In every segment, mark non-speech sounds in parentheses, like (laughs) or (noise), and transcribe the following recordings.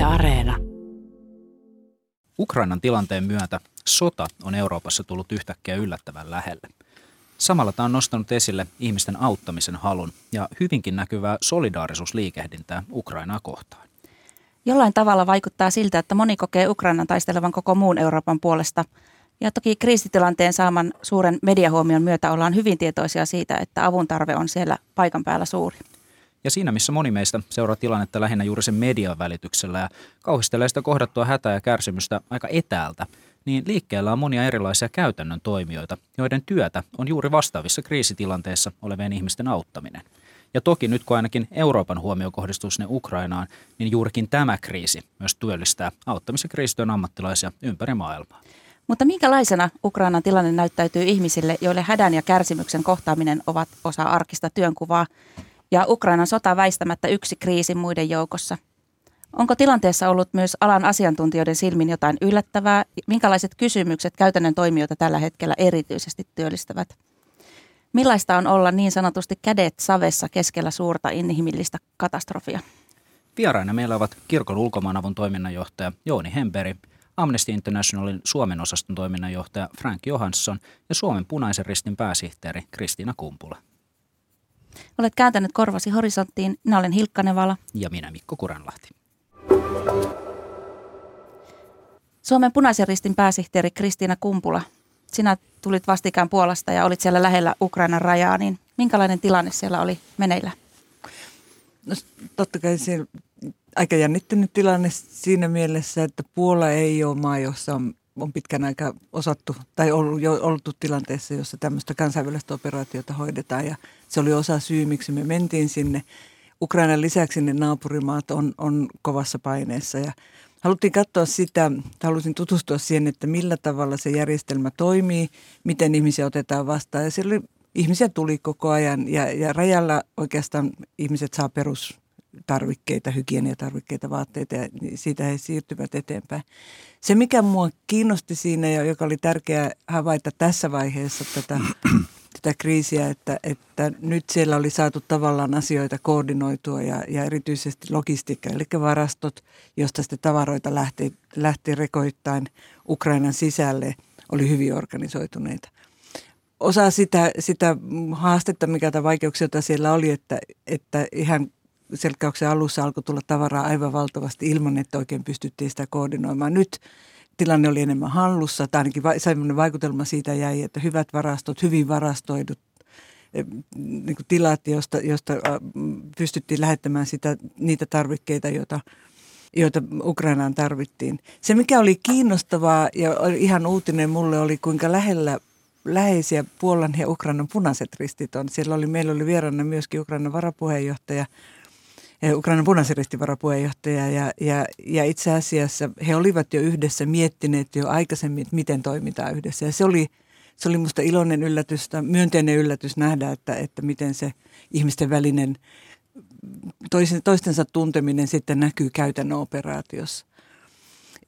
Yle Areena. Ukrainan tilanteen myötä sota on Euroopassa tullut yhtäkkiä yllättävän lähelle. Samalla tämä on nostanut esille ihmisten auttamisen halun ja hyvinkin näkyvää solidaarisuusliikehdintää Ukrainaa kohtaan. Jollain tavalla vaikuttaa siltä, että moni kokee Ukrainan taistelevan koko muun Euroopan puolesta. Ja toki kriisitilanteen saaman suuren mediahuomion myötä ollaan hyvin tietoisia siitä, että avun tarve on siellä paikan päällä suuri. Ja siinä, missä moni meistä seuraa tilannetta lähinnä juuri sen median välityksellä ja kauhistelee sitä kohdattua hätää ja kärsimystä aika etäältä, niin liikkeellä on monia erilaisia käytännön toimijoita, joiden työtä on juuri vastaavissa kriisitilanteissa olevien ihmisten auttaminen. Ja toki nyt kun ainakin Euroopan huomio kohdistuu sinne Ukrainaan, niin juurikin tämä kriisi myös työllistää auttamisen kriisityön ammattilaisia ympäri maailmaa. Mutta minkälaisena Ukrainan tilanne näyttäytyy ihmisille, joille hädän ja kärsimyksen kohtaaminen ovat osa arkista työnkuvaa ja Ukrainan sota väistämättä yksi kriisi muiden joukossa? Onko tilanteessa ollut myös alan asiantuntijoiden silmin jotain yllättävää? Minkälaiset kysymykset käytännön toimijoita tällä hetkellä erityisesti työllistävät? Millaista on olla niin sanotusti kädet savessa keskellä suurta inhimillistä katastrofia? Vieraina meillä ovat kirkon ulkomaanavun toiminnanjohtaja Jouni Hemberi, Amnesty Internationalin Suomen osaston toiminnanjohtaja Frank Johansson ja Suomen punaisen ristin pääsihteeri Kristiina Kumpula. Olet kääntänyt korvasi horisonttiin. Minä olen Hilkka Nevala. Ja minä Mikko Kuranlahti. Suomen punaisen ristin pääsihteeri Kristiina Kumpula. Sinä tulit vastikään Puolasta ja olit siellä lähellä Ukrainan rajaa, niin minkälainen tilanne siellä oli meneillä? No, totta kai se aika jännittynyt tilanne siinä mielessä, että Puola ei ole maa, jossa on, on pitkän aikaa osattu tai ollut, jo oltu tilanteessa, jossa tämmöistä kansainvälistä operaatiota hoidetaan ja se oli osa syy, miksi me mentiin sinne. Ukrainan lisäksi ne naapurimaat on, on kovassa paineessa ja haluttiin katsoa sitä, halusin tutustua siihen, että millä tavalla se järjestelmä toimii, miten ihmisiä otetaan vastaan. Ja siellä oli, ihmisiä tuli koko ajan ja, ja rajalla oikeastaan ihmiset saa perustarvikkeita, hygieniatarvikkeita, vaatteita ja siitä he siirtyvät eteenpäin. Se, mikä mua kiinnosti siinä ja joka oli tärkeää havaita tässä vaiheessa tätä (clears throat) tätä kriisiä, että, että nyt siellä oli saatu tavallaan asioita koordinoitua ja, ja erityisesti logistiikka, eli varastot, josta sitten tavaroita lähti, lähti rekoittain Ukrainan sisälle, oli hyvin organisoituneita. Osa sitä, sitä haastetta, mikä tai vaikeuksia, joita siellä oli, että, että ihan selkkauksen alussa alkoi tulla tavaraa aivan valtavasti ilman, että oikein pystyttiin sitä koordinoimaan. Nyt tilanne oli enemmän hallussa, tai ainakin sellainen vaikutelma siitä jäi, että hyvät varastot, hyvin varastoidut eh, niin kuin tilat, josta, josta pystyttiin lähettämään sitä, niitä tarvikkeita, joita, joita Ukrainaan tarvittiin. Se, mikä oli kiinnostavaa ja ihan uutinen mulle, oli kuinka lähellä läheisiä Puolan ja Ukrainan punaiset ristit on. Siellä oli, meillä oli vieraana myöskin Ukrainan varapuheenjohtaja – Ukrainan punaisen varapuheenjohtaja ja, ja, ja itse asiassa he olivat jo yhdessä miettineet jo aikaisemmin, että miten toimitaan yhdessä. Ja se oli, se oli musta iloinen yllätys, myönteinen yllätys nähdä, että, että miten se ihmisten välinen toistensa tunteminen sitten näkyy käytännön operaatiossa.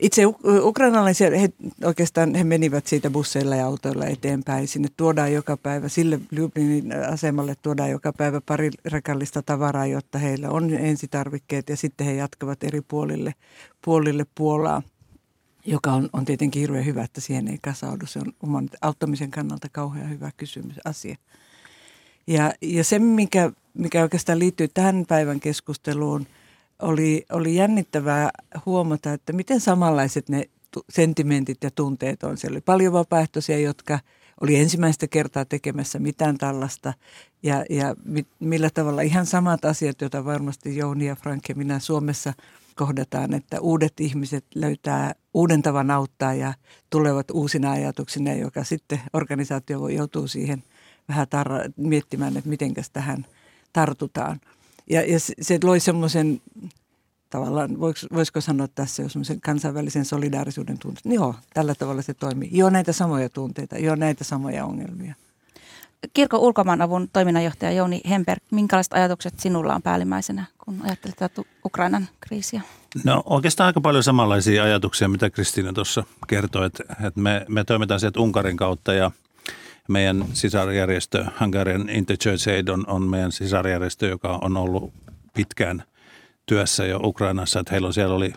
Itse ukrainalaisia, he oikeastaan he menivät siitä busseilla ja autoilla eteenpäin. Sinne tuodaan joka päivä, sille Ljublinin asemalle tuodaan joka päivä pari rekallista tavaraa, jotta heillä on ensitarvikkeet ja sitten he jatkavat eri puolille, puolille Puolaa joka on, on tietenkin hirveän hyvä, että siihen ei kasaudu. Se on oman auttamisen kannalta kauhean hyvä kysymys, asia. Ja, ja se, mikä, mikä oikeastaan liittyy tähän päivän keskusteluun – oli, oli jännittävää huomata, että miten samanlaiset ne sentimentit ja tunteet on. Siellä oli paljon vapaaehtoisia, jotka oli ensimmäistä kertaa tekemässä mitään tällaista ja, ja mit, millä tavalla ihan samat asiat, joita varmasti Jouni ja Frank ja minä Suomessa kohdataan, että uudet ihmiset löytää uuden tavan auttaa ja tulevat uusina ajatuksina, joka sitten organisaatio joutuu siihen vähän tar- miettimään, että mitenkäs tähän tartutaan – ja, ja se loi semmoisen tavallaan, voisiko sanoa tässä jo semmoisen kansainvälisen solidaarisuuden tunteen. Joo, tällä tavalla se toimii. Joo, näitä samoja tunteita, joo, näitä samoja ongelmia. Kirkon ulkomaanavun toiminnanjohtaja Jouni Hemberg, minkälaiset ajatukset sinulla on päällimmäisenä, kun ajattelet tätä Ukrainan kriisiä? No oikeastaan aika paljon samanlaisia ajatuksia, mitä Kristiina tuossa kertoi, että, että me, me toimitaan sieltä Unkarin kautta ja – meidän sisarjärjestö Hungarian Interchurch Aid on, on meidän sisarjärjestö, joka on ollut pitkään työssä jo Ukrainassa. Että heillä siellä oli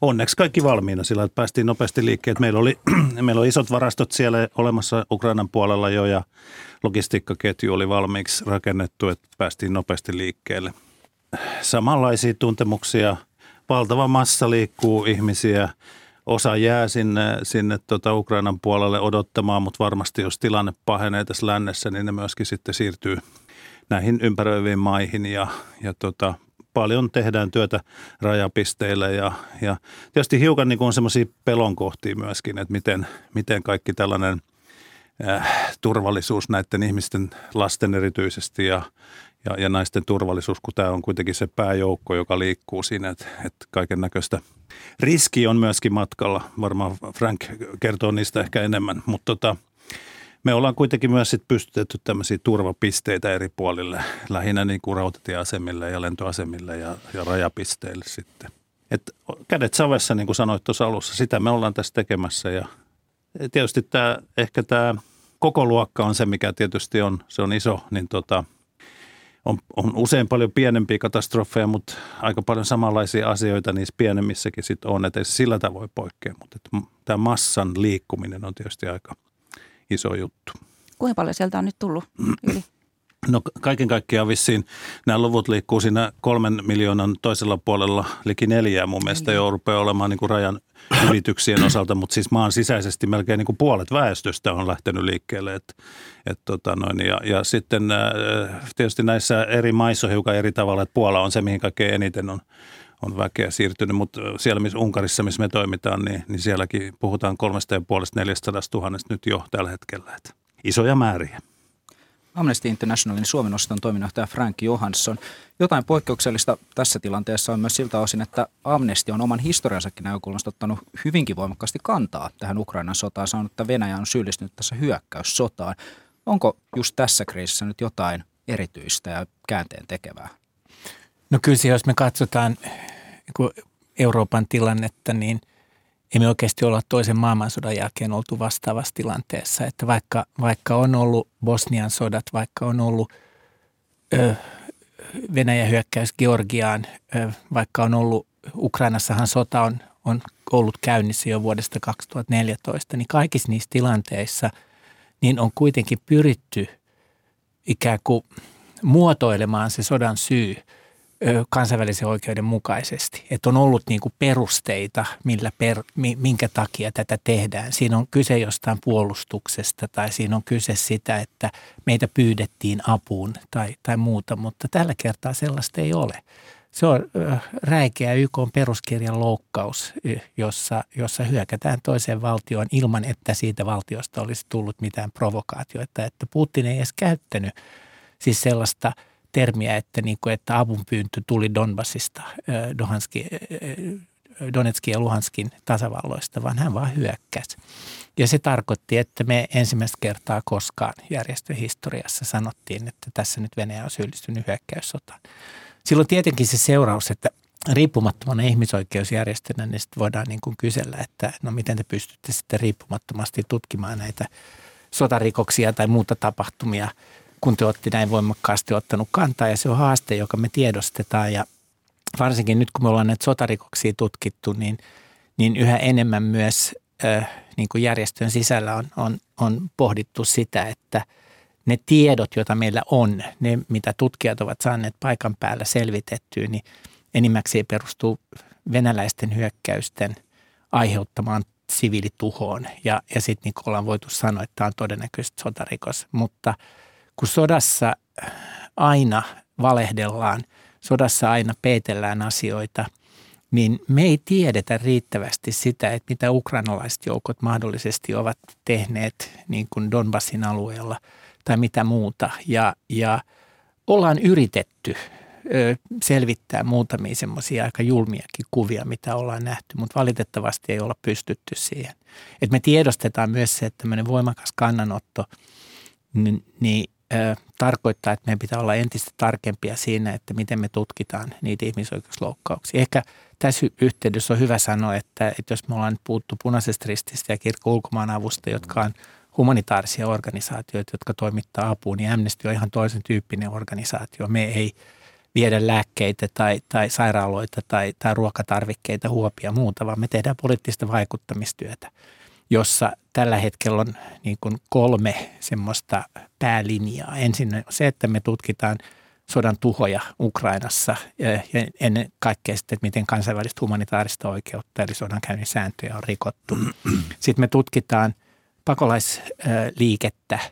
onneksi kaikki valmiina sillä, että päästiin nopeasti liikkeelle. Meillä oli, (clears throat) meillä oli isot varastot siellä olemassa Ukrainan puolella jo ja logistiikkaketju oli valmiiksi rakennettu, että päästiin nopeasti liikkeelle. Samanlaisia tuntemuksia, valtava massa liikkuu ihmisiä, osa jää sinne, sinne tota Ukrainan puolelle odottamaan, mutta varmasti jos tilanne pahenee tässä lännessä, niin ne myöskin sitten siirtyy näihin ympäröiviin maihin ja, ja tota, paljon tehdään työtä rajapisteillä ja, ja tietysti hiukan niin on semmoisia pelonkohtia myöskin, että miten, miten kaikki tällainen äh, turvallisuus näiden ihmisten, lasten erityisesti ja, ja, ja naisten turvallisuus, kun tämä on kuitenkin se pääjoukko, joka liikkuu siinä, että, että kaiken näköistä riski on myöskin matkalla. Varmaan Frank kertoo niistä ehkä enemmän, mutta tota, me ollaan kuitenkin myös sit pystytetty tämmöisiä turvapisteitä eri puolille, lähinnä niin kuin rautatieasemille ja lentoasemille ja, ja rajapisteille sitten. Et kädet savessa, niin kuin sanoit tuossa alussa, sitä me ollaan tässä tekemässä ja tietysti tämä, ehkä tämä koko luokka on se, mikä tietysti on, se on iso, niin tota, on, on usein paljon pienempiä katastrofeja, mutta aika paljon samanlaisia asioita niissä pienemmissäkin sitten on, että ei se sillä tavoin poikkea, mutta tämä massan liikkuminen on tietysti aika – iso juttu. Kuinka paljon sieltä on nyt tullut yli? No kaiken kaikkiaan vissiin nämä luvut liikkuu siinä kolmen miljoonan toisella puolella liki neljää mun mielestä jo rupeaa olemaan niin kuin rajan ylityksien (clears throat) osalta, mutta siis maan sisäisesti melkein niin kuin puolet väestöstä on lähtenyt liikkeelle. Et, et tota noin, ja, ja sitten äh, tietysti näissä eri maissa on hiukan eri tavalla, että Puola on se, mihin kaikkein eniten on on väkeä siirtynyt, mutta siellä missä Unkarissa, missä me toimitaan, niin, niin sielläkin puhutaan kolmesta ja puolesta 400 000 nyt jo tällä hetkellä. Että isoja määriä. Amnesty Internationalin Suomen osaston toiminnanjohtaja Frank Johansson. Jotain poikkeuksellista tässä tilanteessa on myös siltä osin, että Amnesty on oman historiansakin näkökulmasta ottanut hyvinkin voimakkaasti kantaa tähän Ukrainan sotaan, sanonut, että Venäjä on syyllistynyt tässä hyökkäyssotaan. Onko just tässä kriisissä nyt jotain erityistä ja käänteen tekevää? No kyllä jos me katsotaan Euroopan tilannetta, niin emme oikeasti olla toisen maailmansodan jälkeen oltu vastaavassa tilanteessa. Että vaikka, vaikka on ollut Bosnian sodat, vaikka on ollut ö, Venäjän hyökkäys Georgiaan, ö, vaikka on ollut, Ukrainassahan sota on, on ollut käynnissä jo vuodesta 2014, niin kaikissa niissä tilanteissa niin on kuitenkin pyritty ikään kuin muotoilemaan se sodan syy – kansainvälisen oikeuden mukaisesti. Että on ollut niin kuin perusteita, millä per, minkä takia tätä tehdään. Siinä on kyse jostain puolustuksesta tai siinä on kyse sitä, että meitä pyydettiin apuun tai, tai muuta, mutta tällä kertaa sellaista ei ole. Se on räikeä YK peruskirjan loukkaus, jossa, jossa hyökätään toiseen valtioon ilman, että siitä valtiosta olisi tullut mitään provokaatioita. Että Putin ei edes käyttänyt siis sellaista – termiä, että, niin kuin, että avunpyyntö tuli Donbassista, Dohanski, Donetskin ja Luhanskin tasavalloista, vaan hän vaan hyökkäsi. Ja se tarkoitti, että me ensimmäistä kertaa koskaan järjestön historiassa sanottiin, että tässä nyt Venäjä on syyllistynyt hyökkäyssotaan. Silloin tietenkin se seuraus, että riippumattomana ihmisoikeusjärjestönä, niin sitten voidaan niin kuin kysellä, että no miten te pystytte sitten riippumattomasti tutkimaan näitä sotarikoksia tai muuta tapahtumia – kun te olette näin voimakkaasti ottanut kantaa ja se on haaste, joka me tiedostetaan ja varsinkin nyt kun me ollaan näitä sotarikoksia tutkittu, niin, niin yhä enemmän myös äh, niin kuin järjestön sisällä on, on, on pohdittu sitä, että ne tiedot, joita meillä on, ne mitä tutkijat ovat saaneet paikan päällä selvitettyä, niin enimmäkseen perustuu venäläisten hyökkäysten aiheuttamaan siviilituhoon. Ja, ja sitten niin ollaan voitu sanoa, että tämä on todennäköisesti sotarikos, mutta – kun sodassa aina valehdellaan, sodassa aina peitellään asioita, niin me ei tiedetä riittävästi sitä, että mitä ukrainalaiset joukot mahdollisesti ovat tehneet niin kuin Donbassin alueella tai mitä muuta. Ja, ja ollaan yritetty ö, selvittää muutamia semmoisia aika julmiakin kuvia, mitä ollaan nähty, mutta valitettavasti ei olla pystytty siihen. Et me tiedostetaan myös se, että tämmöinen voimakas kannanotto, niin, niin tarkoittaa, että meidän pitää olla entistä tarkempia siinä, että miten me tutkitaan niitä ihmisoikeusloukkauksia. Ehkä tässä yhteydessä on hyvä sanoa, että, että jos me ollaan nyt puhuttu punaisesta rististä ja kirkko ulkomaanavusta, jotka on humanitaarisia organisaatioita, jotka toimittaa apua, niin Amnesty on ihan toisen tyyppinen organisaatio. Me ei, viedä lääkkeitä tai, tai sairaaloita tai, tai ruokatarvikkeita, huopia ja muuta, vaan me tehdään poliittista vaikuttamistyötä, jossa tällä hetkellä on niin kuin kolme semmoista päälinjaa. Ensin se, että me tutkitaan sodan tuhoja Ukrainassa ja ennen kaikkea sitten, että miten kansainvälistä humanitaarista oikeutta eli sodankäynnin sääntöjä on rikottu. Sitten me tutkitaan pakolaisliikettä –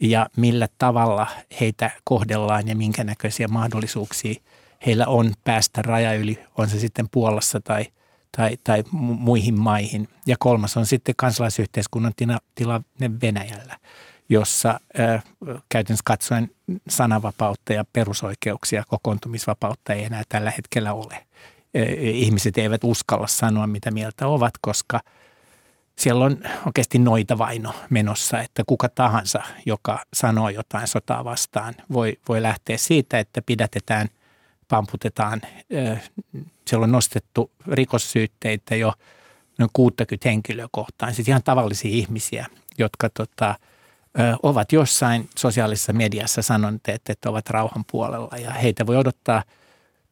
ja millä tavalla heitä kohdellaan ja minkä näköisiä mahdollisuuksia heillä on päästä raja yli, on se sitten Puolassa tai, tai, tai muihin maihin. Ja kolmas on sitten kansalaisyhteiskunnan tilanne Venäjällä, jossa äh, käytännössä katsoen sananvapautta ja perusoikeuksia, kokoontumisvapautta ei enää tällä hetkellä ole. Ihmiset eivät uskalla sanoa, mitä mieltä ovat, koska – siellä on oikeasti noita vaino menossa, että kuka tahansa, joka sanoo jotain sotaa vastaan, voi, voi lähteä siitä, että pidätetään, pamputetaan. Siellä on nostettu rikossyytteitä jo noin 60 henkilöä kohtaan, siis ihan tavallisia ihmisiä, jotka tota, ovat jossain sosiaalisessa mediassa sanoneet, että ovat rauhan puolella ja heitä voi odottaa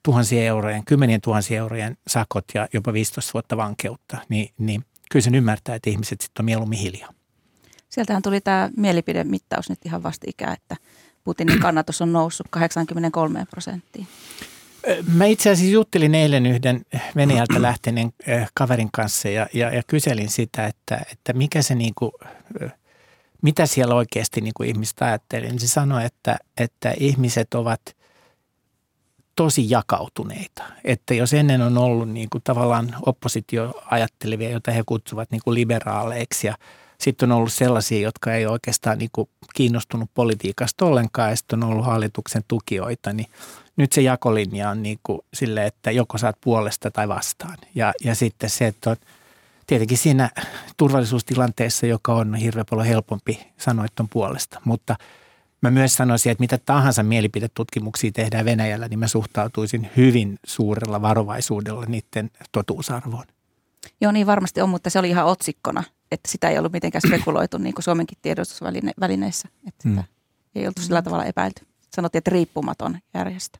tuhansien eurojen, kymmenien tuhansien eurojen sakot ja jopa 15 vuotta vankeutta, niin, niin – kyllä sen ymmärtää, että ihmiset sitten on mieluummin hiljaa. Sieltähän tuli tämä mielipidemittaus nyt ihan vastikään, että Putinin kannatus on noussut 83 prosenttiin. Mä itse asiassa juttelin eilen yhden Venäjältä lähteneen kaverin kanssa ja, ja, ja kyselin sitä, että, että mikä se niinku, mitä siellä oikeasti niinku ihmiset ajatteli. Niin se sanoi, että, että ihmiset ovat – tosi jakautuneita. Että jos ennen on ollut niin kuin tavallaan oppositio ajattelevia, joita he kutsuvat niin kuin liberaaleiksi ja sitten on ollut sellaisia, jotka ei oikeastaan niin kuin kiinnostunut politiikasta ollenkaan ja sitten on ollut hallituksen tukijoita, niin nyt se jakolinja on niin kuin sille, että joko saat puolesta tai vastaan. Ja, ja sitten se, että on, tietenkin siinä turvallisuustilanteessa, joka on hirveän paljon helpompi sanoa, että on puolesta, mutta – Mä myös sanoisin, että mitä tahansa mielipidetutkimuksia tehdään Venäjällä, niin mä suhtautuisin hyvin suurella varovaisuudella niiden totuusarvoon. Joo, niin varmasti on, mutta se oli ihan otsikkona, että sitä ei ollut mitenkään (clears throat) spekuloitu niin kuin Suomenkin tiedotusvälineissä. Että sitä hmm. ei oltu sillä tavalla epäilty. Sanottiin, että riippumaton järjestö.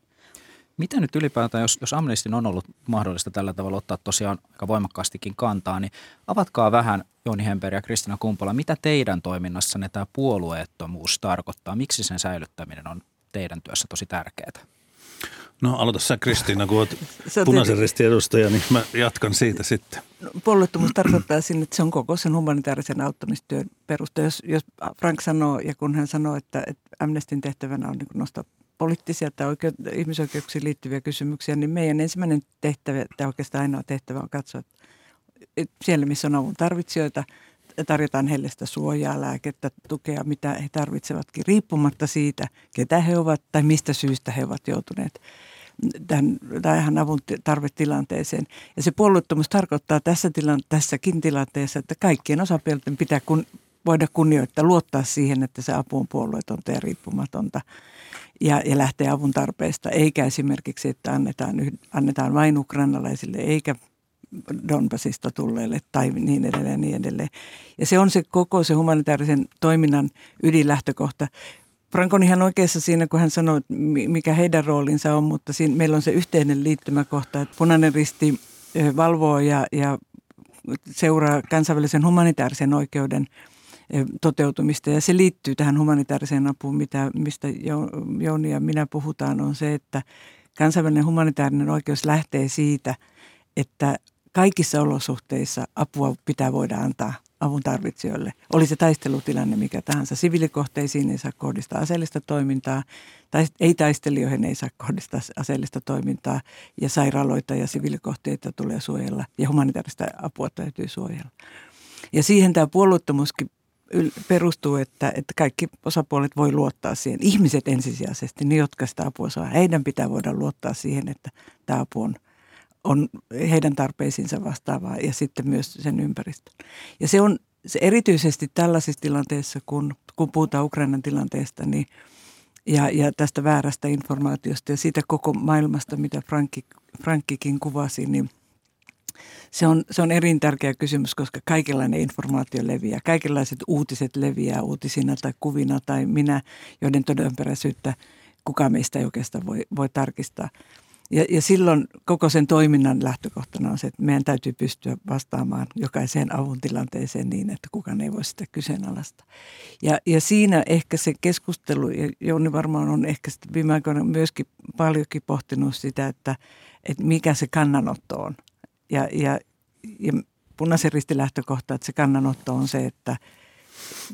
Miten nyt ylipäätään, jos, jos Amnestin on ollut mahdollista tällä tavalla ottaa tosiaan aika voimakkaastikin kantaa, niin avatkaa vähän Joni Hemper ja Kristina Kumpola, mitä teidän toiminnassanne tämä puolueettomuus tarkoittaa? Miksi sen säilyttäminen on teidän työssä tosi tärkeää? No aloita sä Kristiina, kun olet (laughs) punaisen ristin edustaja, niin mä jatkan siitä sitten. No, puolueettomuus tarkoittaa sinne, että se on koko sen humanitaarisen auttamistyön perusta. Jos, jos Frank sanoo, ja kun hän sanoo, että, että Amnestin tehtävänä on niin nostaa poliittisia tai oikeut- ihmisoikeuksiin liittyviä kysymyksiä, niin meidän ensimmäinen tehtävä, tai oikeastaan ainoa tehtävä on katsoa, että siellä missä on avun tarvitsijoita, tarjotaan heille sitä suojaa, lääkettä, tukea, mitä he tarvitsevatkin, riippumatta siitä, ketä he ovat tai mistä syystä he ovat joutuneet tähän, tähän avun tarvetilanteeseen. Ja se puolueettomuus tarkoittaa tässä tilan, tässäkin tilanteessa, että kaikkien osapuolten pitää kun, voida kunnioittaa, luottaa siihen, että se apu on puolueetonta ja riippumatonta ja, ja lähtee avun tarpeesta, eikä esimerkiksi, että annetaan, annetaan vain ukrainalaisille, eikä Donbasista tulleille tai niin edelleen niin edelleen. Ja se on se koko se humanitaarisen toiminnan ydinlähtökohta. Frank on ihan oikeassa siinä, kun hän sanoi, mikä heidän roolinsa on, mutta siinä meillä on se yhteinen liittymäkohta, että punainen risti valvoo ja, ja seuraa kansainvälisen humanitaarisen oikeuden – toteutumista. Ja se liittyy tähän humanitaariseen apuun, mitä, mistä Jouni ja minä puhutaan, on se, että kansainvälinen humanitaarinen oikeus lähtee siitä, että kaikissa olosuhteissa apua pitää voida antaa avun tarvitsijoille. Oli se taistelutilanne mikä tahansa. Siviilikohteisiin ei saa kohdistaa aseellista toimintaa, tai ei taistelijoihin ei saa kohdistaa aseellista toimintaa, ja sairaaloita ja siviilikohteita tulee suojella, ja humanitaarista apua täytyy suojella. Ja siihen tämä puolueettomuuskin perustuu, että, että kaikki osapuolet voi luottaa siihen. Ihmiset ensisijaisesti, ne jotka sitä apua saa, heidän pitää voida luottaa siihen, että tämä apu on, on heidän tarpeisiinsa vastaavaa ja sitten myös sen ympäristön. Ja se on se erityisesti tällaisissa tilanteissa, kun, kun puhutaan Ukrainan tilanteesta, niin ja, ja tästä väärästä informaatiosta ja siitä koko maailmasta, mitä Frankki, Frankkikin kuvasi, niin – se on, se on erin tärkeä kysymys, koska kaikenlainen informaatio leviää. Kaikenlaiset uutiset leviää uutisina tai kuvina tai minä, joiden todenperäisyyttä kukaan meistä ei oikeastaan voi, voi tarkistaa. Ja, ja silloin koko sen toiminnan lähtökohtana on se, että meidän täytyy pystyä vastaamaan jokaiseen avun tilanteeseen niin, että kukaan ei voi sitä kyseenalaista. Ja, ja siinä ehkä se keskustelu, ja Jouni varmaan on ehkä viime aikoina myöskin paljonkin pohtinut sitä, että, että mikä se kannanotto on. Ja, ja, ja punaisen ristilähtökohta, että se kannanotto on se, että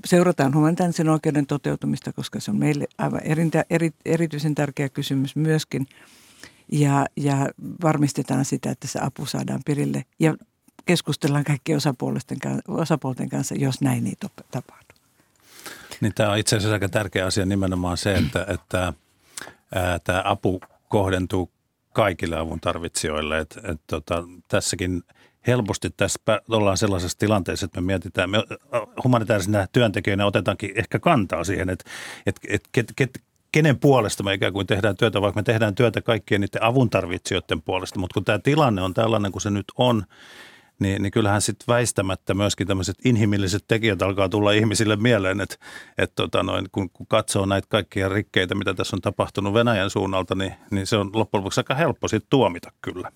seurataan humanitaarisen oikeuden toteutumista, koska se on meille aivan eri, erityisen tärkeä kysymys myöskin. Ja, ja varmistetaan sitä, että se apu saadaan perille. Ja keskustellaan kaikkien osapuolten, osapuolten kanssa, jos näin ei tapahdu. Niin tämä on itse asiassa aika tärkeä asia nimenomaan se, että, että ää, tämä apu kohdentuu kaikille avun tarvitsijoille. Et, et, tota, tässäkin helposti tässä ollaan sellaisessa tilanteessa, että me mietitään, me humanitaarisina työntekijöinä otetaankin ehkä kantaa siihen, että, että, että ket, ket, kenen puolesta me ikään kuin tehdään työtä, vaikka me tehdään työtä kaikkien niiden avuntarvitsijoiden puolesta. Mutta kun tämä tilanne on tällainen kuin se nyt on, niin, niin kyllähän sitten väistämättä myöskin tämmöiset inhimilliset tekijät alkaa tulla ihmisille mieleen, että, että tota kun, kun katsoo näitä kaikkia rikkeitä, mitä tässä on tapahtunut Venäjän suunnalta, niin, niin se on loppujen lopuksi aika helppo sitten tuomita kyllä.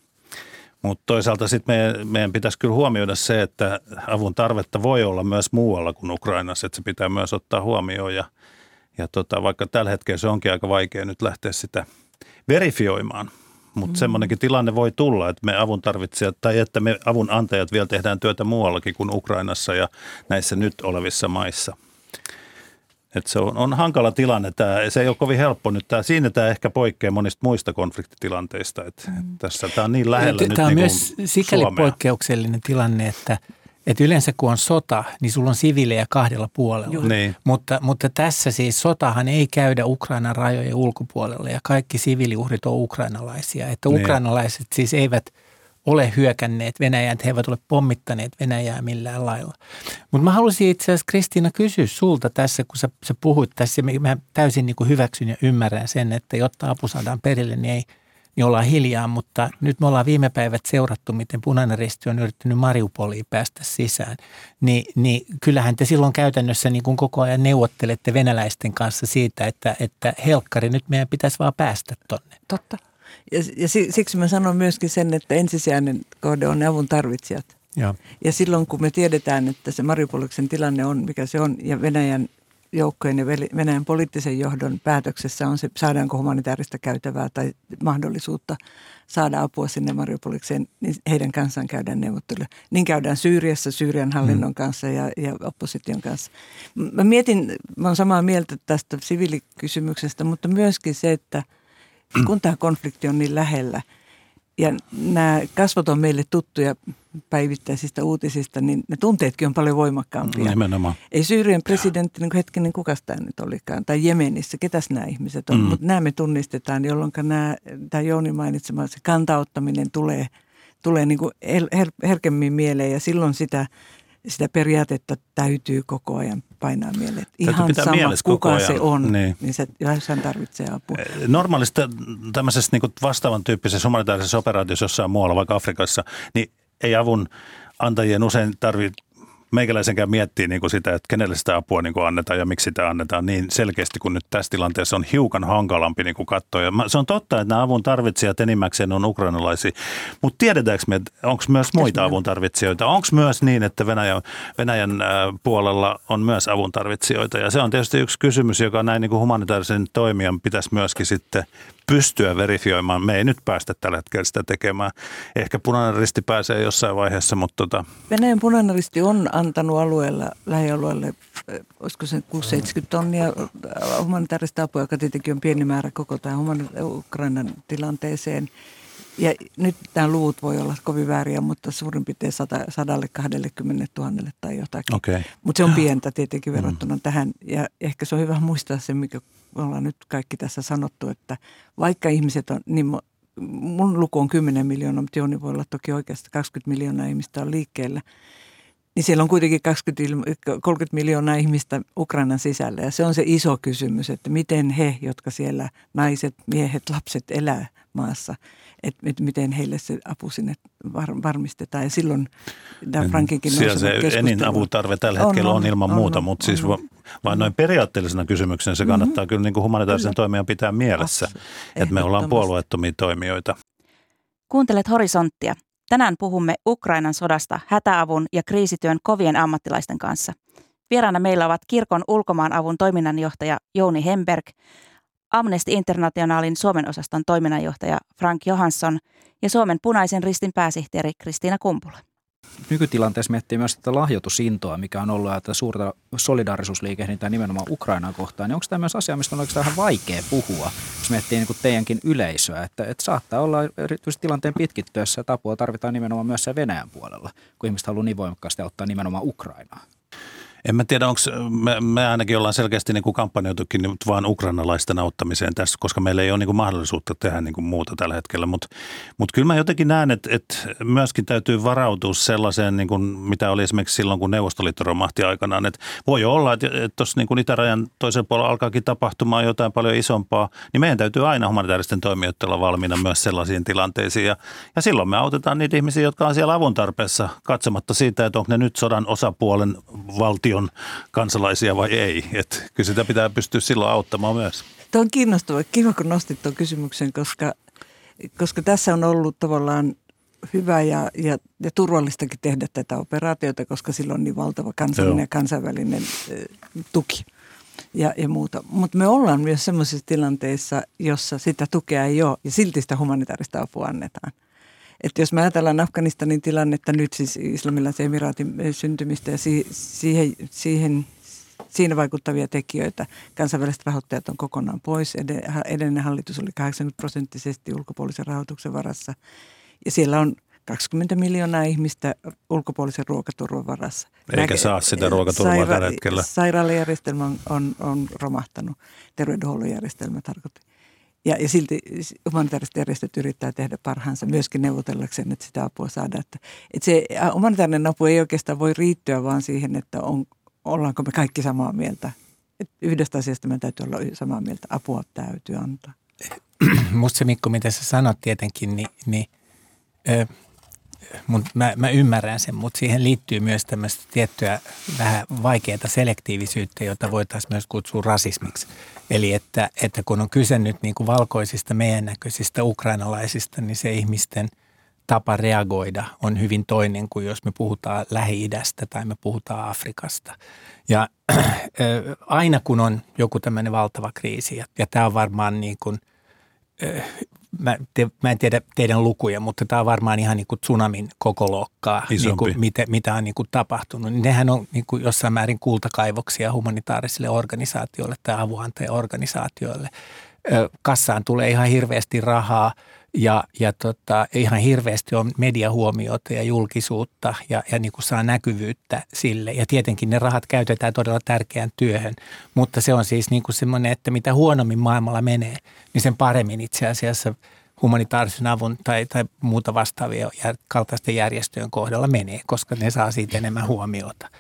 Mutta toisaalta sitten meidän, meidän pitäisi kyllä huomioida se, että avun tarvetta voi olla myös muualla kuin Ukrainassa, että se pitää myös ottaa huomioon ja, ja tota, vaikka tällä hetkellä se onkin aika vaikea nyt lähteä sitä verifioimaan, mutta mm. semmoinenkin tilanne voi tulla, että me avun tarvitsijat tai että me avun antajat vielä tehdään työtä muuallakin kuin Ukrainassa ja näissä nyt olevissa maissa. Et se on, on hankala tilanne. Tämä, se ei ole kovin helppo nyt. Tämä, siinä tämä ehkä poikkeaa monista muista konfliktitilanteista. Et, mm. tässä tämä on niin lähellä Tämä nyt on niin myös sikäli Suomea. poikkeuksellinen tilanne, että, että yleensä kun on sota, niin sulla on siviilejä kahdella puolella. Niin. Mutta, mutta tässä siis sotahan ei käydä Ukrainan rajojen ulkopuolella ja kaikki siviiliuhrit on ukrainalaisia. Että Niin. ukrainalaiset siis eivät ole hyökänneet Venäjään, että he eivät ole pommittaneet Venäjää millään lailla. Mutta mä haluaisin itse asiassa Kristiina kysyä sulta tässä, kun sä, sä puhuit tässä, mä täysin niin kuin hyväksyn ja ymmärrän sen, että jotta apu saadaan perille, niin ei niin ollaan hiljaa, mutta nyt me ollaan viime päivät seurattu, miten punainen risti on yrittänyt Mariupoliin päästä sisään. Ni, niin kyllähän te silloin käytännössä niin kuin koko ajan neuvottelette venäläisten kanssa siitä, että, että helkkari, nyt meidän pitäisi vaan päästä tonne. Totta. Ja, ja si- siksi mä sanon myöskin sen, että ensisijainen kohde on ne avun tarvitsijat. Joo. Ja silloin kun me tiedetään, että se Mariupoliksen tilanne on, mikä se on, ja Venäjän joukkojen ja Venäjän poliittisen johdon päätöksessä on se, saadaanko humanitaarista käytävää tai mahdollisuutta saada apua sinne Mariupolikseen, niin heidän kanssaan käydään neuvotteluja. Niin käydään Syyriassa Syyrian hallinnon kanssa ja, ja opposition kanssa. Mä mietin, mä olen samaa mieltä tästä siviilikysymyksestä, mutta myöskin se, että kun tämä konflikti on niin lähellä ja nämä kasvot on meille tuttuja päivittäisistä uutisista, niin ne tunteetkin on paljon voimakkaampia. Nimenomaan. Ei Syyrian presidentti, niin hetkinen, kukas tämä nyt olikaan, tai Jemenissä, ketäs nämä ihmiset on, Mm. mutta nämä me tunnistetaan, jolloin nämä, tämä Jouni mainitsema, se kantauttaminen tulee, tulee niin kuin her, her, herkemmin mieleen ja silloin sitä, sitä periaatetta täytyy koko ajan painaa mieleen. Täytyy Ihan pitää sama, kuka ajan. se on, Niin. niin, niin se, hän tarvitsee apua. Normaalisti tämmöisessä niin vastaavan tyyppisessä humanitaarisessa operaatiossa jossain muualla, vaikka Afrikassa, niin ei avun antajien usein tarvitse meikäläisenkään miettiä niin kuin sitä, että kenelle sitä apua niin kuin annetaan ja miksi sitä annetaan niin selkeästi, kun nyt tässä tilanteessa on hiukan hankalampi niin kuin katsoa. Ja se on totta, että nämä avun tarvitsijat enimmäkseen on ukrainalaisia, mutta tiedetäänkö me, onko myös muita avun tarvitsijoita? Onko myös niin, että Venäjän, Venäjän puolella on myös avun tarvitsijoita? Ja se on tietysti yksi kysymys, joka näin niin kuin humanitaarisen toimijan pitäisi myöskin sitten pystyä verifioimaan. Me ei nyt päästä tällä hetkellä sitä tekemään. Ehkä punainen risti pääsee jossain vaiheessa, mutta tota, Venäjän punainen risti on antanut alueella, lähialueelle, eh, olisiko se 670 tonnia eh, humanitaarista apua, joka tietenkin on pieni määrä koko tähän humani- Ukrainan tilanteeseen. Ja nyt nämä luvut voi olla kovin vääriä, mutta suurin piirtein 100, 120 000 tai jotakin. okei. Mutta se on pientä tietenkin verrattuna tähän. Ja ehkä se on hyvä muistaa se, mikä me ollaan nyt kaikki tässä sanottu, että vaikka ihmiset on, niin mun luku on 10 miljoonaa, mutta Jouni voi olla toki oikeasti 20 miljoonaa ihmistä on liikkeellä. Niin siellä on kuitenkin 20, 30 miljoonaa ihmistä Ukrainan sisällä. Ja se on se iso kysymys, että miten he, jotka siellä naiset, miehet, lapset elää maassa, että et miten heille se apu sinne var, varmistetaan. Ja silloin tämä Frankinkin Siellä se enin avutarve tällä hetkellä on, on, on ilman on, muuta, on, mutta siis on, vain noin periaatteellisena kysymyksenä se kannattaa mm-hmm. kyllä niin kuin humanitaarisen toimijan pitää mielessä, että me ollaan puolueettomia toimijoita. Kuuntelet Horisonttia. Tänään puhumme Ukrainan sodasta hätäavun ja kriisityön kovien ammattilaisten kanssa. Vieraana meillä ovat kirkon ulkomaanavun toiminnanjohtaja Jouni Hemberg, Amnesty Internationalin Suomen osaston toiminnanjohtaja Frank Johansson ja Suomen punaisen ristin pääsihteeri Kristiina Kumpula nykytilanteessa miettii myös tätä lahjoitusintoa, mikä on ollut että suurta solidarisuusliikehdintää nimenomaan Ukrainaa kohtaan, niin onko tämä myös asia, mistä on oikeastaan vähän vaikea puhua, jos miettii niin kuin teidänkin yleisöä, että, että saattaa olla erityisesti tilanteen pitkittyessä, että apua tarvitaan nimenomaan myös Venäjän puolella, kun ihmiset haluaa niin voimakkaasti auttaa nimenomaan Ukrainaa. En mä tiedä, onko me, me ainakin ollaan selkeästi niin kuin kampanjoitukin nyt vaan ukrainalaisten auttamiseen tässä, koska meillä ei ole niin kuin mahdollisuutta tehdä niin kuin muuta tällä hetkellä. Mutta mut kyllä mä jotenkin näen, että, että myöskin täytyy varautua sellaiseen, niin kuin mitä oli esimerkiksi silloin, kun Neuvostoliitto romahti aikanaan. Että voi olla, että, tuossa niin kuin itärajan toisella puolella alkaakin tapahtumaan jotain paljon isompaa, niin meidän täytyy aina humanitaaristen toimijoiden olla valmiina myös sellaisiin tilanteisiin. Ja, ja silloin me autetaan niitä ihmisiä, jotka on siellä avun tarpeessa, katsomatta siitä, että onko ne nyt sodan osapuolen valtio valtion kansalaisia vai ei. Että kyllä sitä pitää pystyä silloin auttamaan myös. Tuo on kiinnostava. Kiva, kun nostit tuon kysymyksen, koska, koska tässä on ollut tavallaan hyvä ja, ja, ja turvallistakin tehdä tätä operaatiota, koska sillä on niin valtava kansallinen Joo. ja kansainvälinen tuki ja, ja muuta. Mutta me ollaan myös sellaisissa tilanteissa, jossa sitä tukea ei ole ja silti sitä humanitaarista apua annetaan. Että jos mä ajatellaan Afganistanin tilannetta nyt siis islamilaisen emiraatin syntymistä ja si- siihen, siihen, siinä vaikuttavia tekijöitä, kansainväliset rahoittajat on kokonaan pois. Edellinen hallitus oli 80 prosenttisesti ulkopuolisen rahoituksen varassa ja siellä on 20 miljoonaa ihmistä ulkopuolisen ruokaturvan varassa. Eikä Näke, saa sitä ruokaturvaa saira- tällä hetkellä. Sairaalajärjestelmä on, on, on romahtanut, terveydenhuollon järjestelmä tarkoitti. Ja, ja silti humanitaariset järjestöt yrittää tehdä parhaansa myöskin neuvotellakseen, että sitä apua saadaan. Että, että se humanitaarinen apu ei oikeastaan voi riittyä vaan siihen, että on, ollaanko me kaikki samaa mieltä. Et yhdestä asiasta me täytyy olla samaa mieltä. Apua täytyy antaa. Musta se Mikko, mitä sä sanot tietenkin, niin, niin ö, mun, mä, mä ymmärrän sen, mutta siihen liittyy myös tämmöistä tiettyä vähän vaikeaa selektiivisyyttä, jota voitaisiin myös kutsua rasismiksi. Eli että, että kun on kyse nyt niin kuin valkoisista, meidän näköisistä ukrainalaisista, niin se ihmisten tapa reagoida on hyvin toinen kuin jos me puhutaan Lähi-idästä tai me puhutaan Afrikasta. Ja (clears throat) aina kun on joku tämmöinen valtava kriisi, ja, ja tämä on varmaan niin kuin – mä, te, mä en tiedä teidän lukuja, mutta tämä on varmaan ihan niin kuin tsunamin koko luokkaa, niin kuin, mitä, mitä on niin kuin tapahtunut. Nehän on niin kuin jossain määrin kultakaivoksia humanitaarisille organisaatioille tai avuantajaorganisaatioille. Kassaan tulee ihan hirveästi rahaa – ja, ja tota, ihan hirveästi on mediahuomiota ja julkisuutta ja, ja niin kuin saa näkyvyyttä sille. Ja tietenkin ne rahat käytetään todella tärkeään työhön, mutta se on siis niin kuin semmoinen, että mitä huonommin maailmalla menee, niin sen paremmin itse asiassa humanitaarisen avun tai, tai muuta vastaavia kaltaisten järjestöjen kohdalla menee, koska ne saa siitä enemmän huomiota.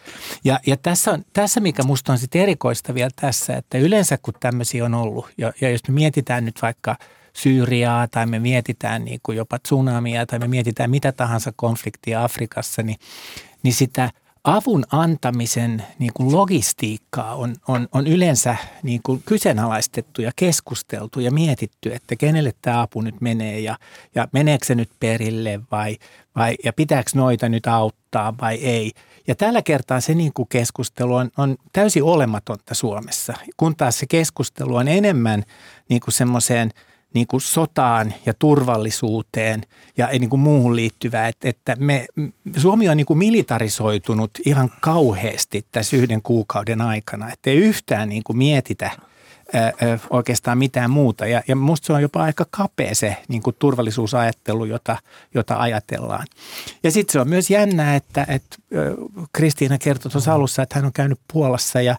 Ja, ja tässä, on, tässä, mikä minusta on sitten erikoista vielä tässä, että yleensä kun tämmöisiä on ollut, ja, ja jos me mietitään nyt vaikka – Syyriaa tai me mietitään niin kuin jopa tsunamia tai me mietitään mitä tahansa konfliktia Afrikassa, niin, niin sitä avun antamisen niin kuin logistiikkaa on, on, on yleensä niin kuin kyseenalaistettu ja keskusteltu ja mietitty, että kenelle tämä apu nyt menee ja, ja meneekö se nyt perille vai, vai ja pitääkö noita nyt auttaa vai ei. Ja tällä kertaa se niin kuin keskustelu on, on täysin olematonta Suomessa, kun taas se keskustelu on enemmän niin kuin semmoiseen – niin kuin sotaan ja turvallisuuteen ja niin kuin muuhun liittyvää, että, että me, Suomi on niin kuin militarisoitunut ihan kauheasti tässä yhden kuukauden aikana, että ei yhtään niin kuin mietitä ää, oikeastaan mitään muuta. Ja, ja musta se on jopa aika kapea se niin kuin turvallisuusajattelu, jota, jota ajatellaan. Ja sitten se on myös jännää, että, että Kristiina kertoi tuossa alussa, että hän on käynyt Puolassa ja,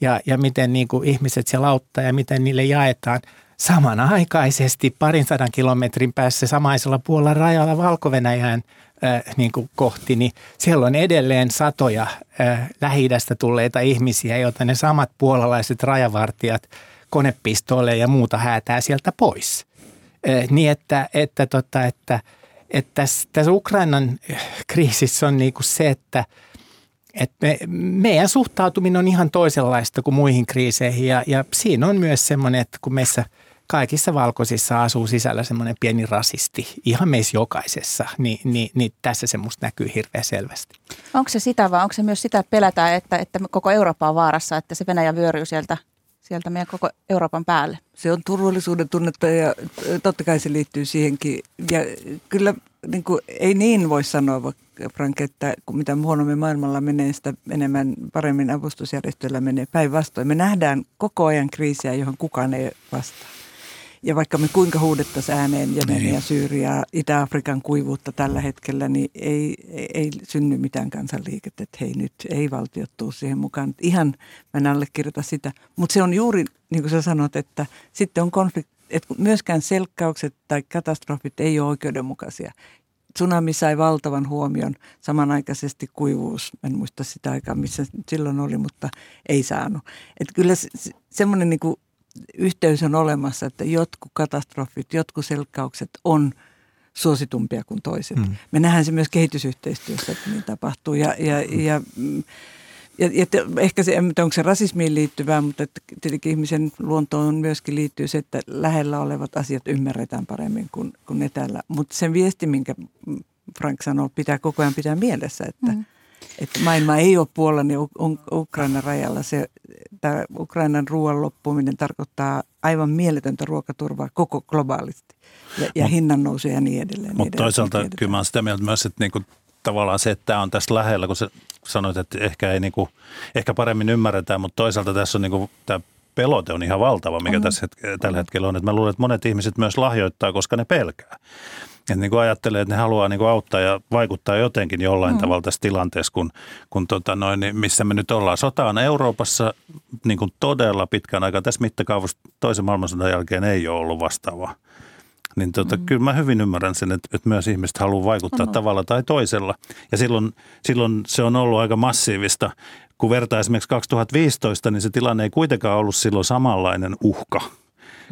ja, ja miten niin kuin ihmiset siellä auttaa ja miten niille jaetaan – samanaikaisesti parin sadan kilometrin päässä samaisella puolella rajalla valko äh, niin kuin kohti, niin siellä on edelleen satoja äh, lähi tulleita ihmisiä, joita ne samat puolalaiset rajavartijat konepistooleja ja muuta häätää sieltä pois. Äh, niin että, että, tota, että, että tässä, tässä Ukrainan kriisissä on niin kuin se, että – et me, meidän suhtautuminen on ihan toisenlaista kuin muihin kriiseihin ja, ja siinä on myös semmoinen, että kun meissä kaikissa valkoisissa asuu sisällä semmoinen pieni rasisti, ihan meissä jokaisessa, niin, niin, niin tässä se musta näkyy hirveän selvästi. Onko se sitä vai onko se myös sitä, että pelätään, että, että koko Eurooppa on vaarassa, että se Venäjä vyöryy sieltä, sieltä meidän koko Euroopan päälle? Se on turvallisuuden tunnetta ja totta kai se liittyy siihenkin. Ja kyllä niin kuin, ei niin voi sanoa, Frank, että kun mitä huonommin maailmalla menee, sitä enemmän paremmin avustusjärjestöillä menee päinvastoin. Me nähdään koko ajan kriisiä, johon kukaan ei vastaa. Ja vaikka me kuinka huudettaisiin ääneen Jemeniä, niin. Syyriaa, Itä-Afrikan kuivuutta tällä hetkellä, niin ei, ei, ei synny mitään kansanliikettä, että hei nyt ei valtiot tuu siihen mukaan. Ihan mä en allekirjoita sitä. Mutta se on juuri, niin kuin sä sanot, että sitten on konflikti, että myöskään selkkaukset tai katastrofit ei ole oikeudenmukaisia. Tsunami sai valtavan huomion, samanaikaisesti kuivuus, en muista sitä aikaa, missä silloin oli, mutta ei saanut. Että kyllä se, semmoinen niin yhteys on olemassa, että jotkut katastrofit, jotkut selkkaukset on suositumpia kuin toiset. Mm. Me nähdään se myös kehitysyhteistyössä, että niin tapahtuu. Ja, ja, ja, ja, ja ehkä se, onko se rasismiin liittyvää, mutta että tietenkin ihmisen luontoon myöskin liittyy se, että lähellä olevat asiat ymmärretään paremmin kuin, kuin etäällä. Mutta sen viesti, minkä Frank sanoo, pitää koko ajan pitää mielessä, että mm. – että maailma ei ole Puolan ja Ukrainan rajalla. Se, tämä Ukrainan ruoan loppuminen tarkoittaa aivan mieletöntä ruokaturvaa koko globaalisti ja, ja hinnan nousee ja niin edelleen. Mutta niin toisaalta tiedetään. kyllä mä olen sitä mieltä myös, että niinku, tavallaan se, että tämä on tässä lähellä, kun sä sanoit, että ehkä, ei niinku, ehkä paremmin ymmärretään, mutta toisaalta tässä on niinku, tämä pelote on ihan valtava, mikä mm. tässä het- tällä hetkellä on. Että mä luulen, että monet ihmiset myös lahjoittaa, koska ne pelkää. Että niin kuin ajattelee, että ne haluaa niin kuin auttaa ja vaikuttaa jotenkin jollain mm. tavalla tässä tilanteessa, kun, kun tota noin, niin missä me nyt ollaan. Sota on Euroopassa niin kuin todella pitkän aikaa. Tässä mittakaavassa toisen maailmansodan jälkeen ei ole ollut vastaavaa. Niin tota, mm. kyllä mä hyvin ymmärrän sen, että, että myös ihmiset haluaa vaikuttaa mm. tavalla tai toisella. Ja silloin, silloin se on ollut aika massiivista. Kun vertaa esimerkiksi 2015, niin se tilanne ei kuitenkaan ollut silloin samanlainen uhka.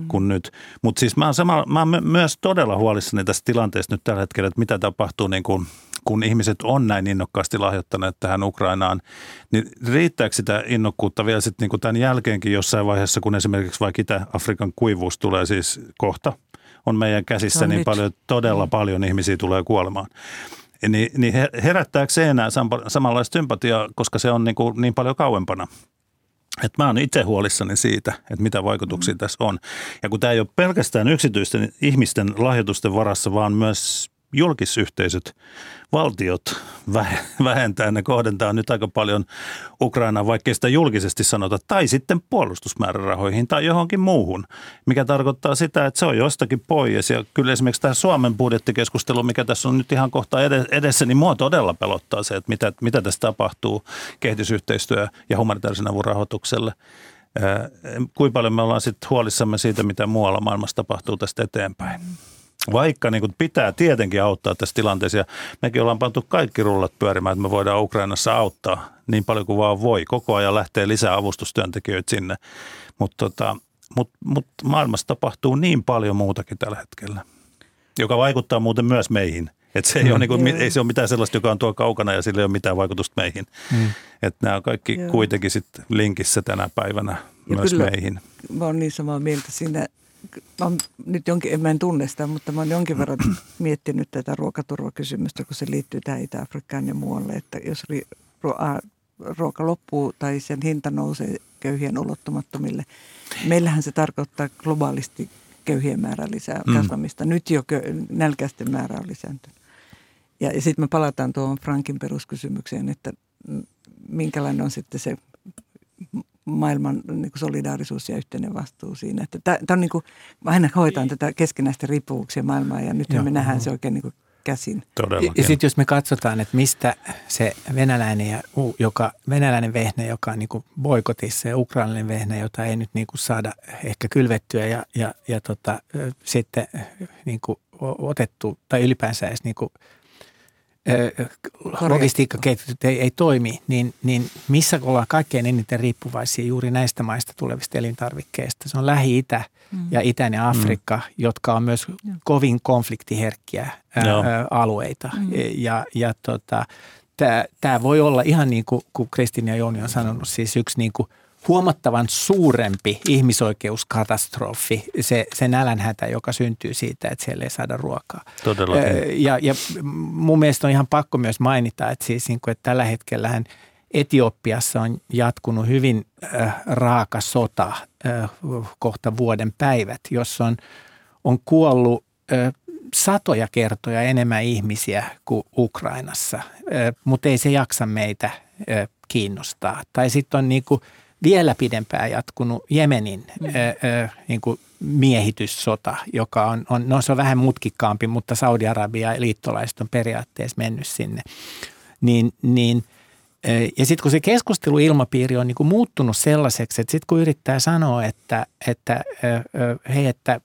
Kuin nyt. Mutta siis mä oon, sama, mä oon myös todella huolissani tästä tilanteesta nyt tällä hetkellä, että mitä tapahtuu niin kuin kun ihmiset on näin innokkaasti lahjoittaneet tähän Ukrainaan, niin riittääkö sitä innokkuutta vielä sitten niin tämän jälkeenkin jossain vaiheessa, kun esimerkiksi vaikka Itä-Afrikan kuivuus tulee siis kohta, on meidän käsissä niin nyt. paljon, todella mm. paljon ihmisiä tulee kuolemaan. Niin, niin herättääkö se enää samanlaista sympatiaa, koska se on niin, kuin niin paljon kauempana? Että mä oon itse huolissani siitä, että mitä vaikutuksia mm. tässä on. Ja kun tämä ei ole pelkästään yksityisten ihmisten lahjoitusten varassa, vaan myös julkisyhteisöt, valtiot vähentää, ne kohdentaa nyt aika paljon Ukrainaan, vaikkei sitä julkisesti sanota, tai sitten puolustusmäärärahoihin tai johonkin muuhun, mikä tarkoittaa sitä, että se on jostakin pois. Ja kyllä esimerkiksi tämä Suomen budjettikeskustelu, mikä tässä on nyt ihan kohta edessä, niin mua todella pelottaa se, että mitä, mitä tässä tapahtuu kehitysyhteistyö- ja humanitaarisen avun rahoitukselle. Kuinka paljon me ollaan sitten huolissamme siitä, mitä muualla maailmassa tapahtuu tästä eteenpäin. Vaikka niin kuin pitää tietenkin auttaa tässä tilanteessa. Ja mekin ollaan pantu kaikki rullat pyörimään, että me voidaan Ukrainassa auttaa niin paljon kuin vaan voi. Koko ajan lähtee lisää avustustyöntekijöitä sinne. Mutta tota, mut, mut maailmassa tapahtuu niin paljon muutakin tällä hetkellä, joka vaikuttaa muuten myös meihin. Että se ei, mm. ole, niin kuin, ei se ole mitään sellaista, joka on tuo kaukana ja sillä ei ole mitään vaikutusta meihin. Mm. Että nämä on kaikki Joo. kuitenkin sit linkissä tänä päivänä ja myös kyllä, meihin. Mä olen niin samaa mieltä siinä mä nyt jonkin, en mä en tunne sitä, mutta mä oon jonkin verran (clears throat) miettinyt tätä ruokaturvakysymystä, kun se liittyy tähän Itä-Afrikkaan ja muualle, että jos ri, ruoka loppuu tai sen hinta nousee köyhien ulottumattomille, meillähän se tarkoittaa globaalisti köyhien määrän lisää mm. kasvamista. Nyt jo kö, nälkäisten määrä on lisääntynyt. Ja, ja sitten me palataan tuohon Frankin peruskysymykseen, että minkälainen on sitten se maailman niin kuin solidaarisuus ja yhteinen vastuu siinä. Että tämä, tämä on niin kuin, aina hoitaan tätä keskinäistä riippuvuuksia maailmaa ja nyt me nähdään se oikein niin kuin käsin. Todella. Ja sitten jos me katsotaan, että mistä se venäläinen, ja, joka, venäläinen vehnä, joka on niin kuin boikotissa ja ukrainalainen vehnä, jota ei nyt niin kuin saada ehkä kylvettyä ja, ja, ja tota, sitten niin kuin otettu tai ylipäänsä edes niin kuin logistiikkaketjut ei, ei toimi, niin, niin missä ollaan kaikkein eniten riippuvaisia juuri näistä maista tulevista elintarvikkeista? Se on Lähi-Itä mm. ja Itäinen Afrikka, mm. jotka on myös kovin konfliktiherkkiä ää, alueita. Mm. Ja, ja tota, tämä voi olla ihan niin kuin, kuin Kristin ja Jouni on sanonut, siis yksi niin kuin – huomattavan suurempi ihmisoikeuskatastrofi, se, se nälänhätä, joka syntyy siitä, että siellä ei saada ruokaa. Todellakin. Ja, ja mun mielestä on ihan pakko myös mainita, että, siis, niin kuin, että tällä hetkellähän Etiopiassa on jatkunut hyvin äh, raaka sota äh, kohta vuoden päivät, jossa on, on kuollut äh, satoja kertoja enemmän ihmisiä kuin Ukrainassa, äh, mutta ei se jaksa meitä äh, kiinnostaa. Tai sitten on niin kuin – vielä pidempään jatkunut Jemenin mm. ö, ö, niin kuin miehityssota, joka on, on, no se on vähän mutkikkaampi, mutta Saudi-Arabia ja liittolaiset on periaatteessa mennyt sinne. Niin, niin, ja sitten kun se keskusteluilmapiiri on niin kuin muuttunut sellaiseksi, että sitten kun yrittää sanoa, että, että hei, että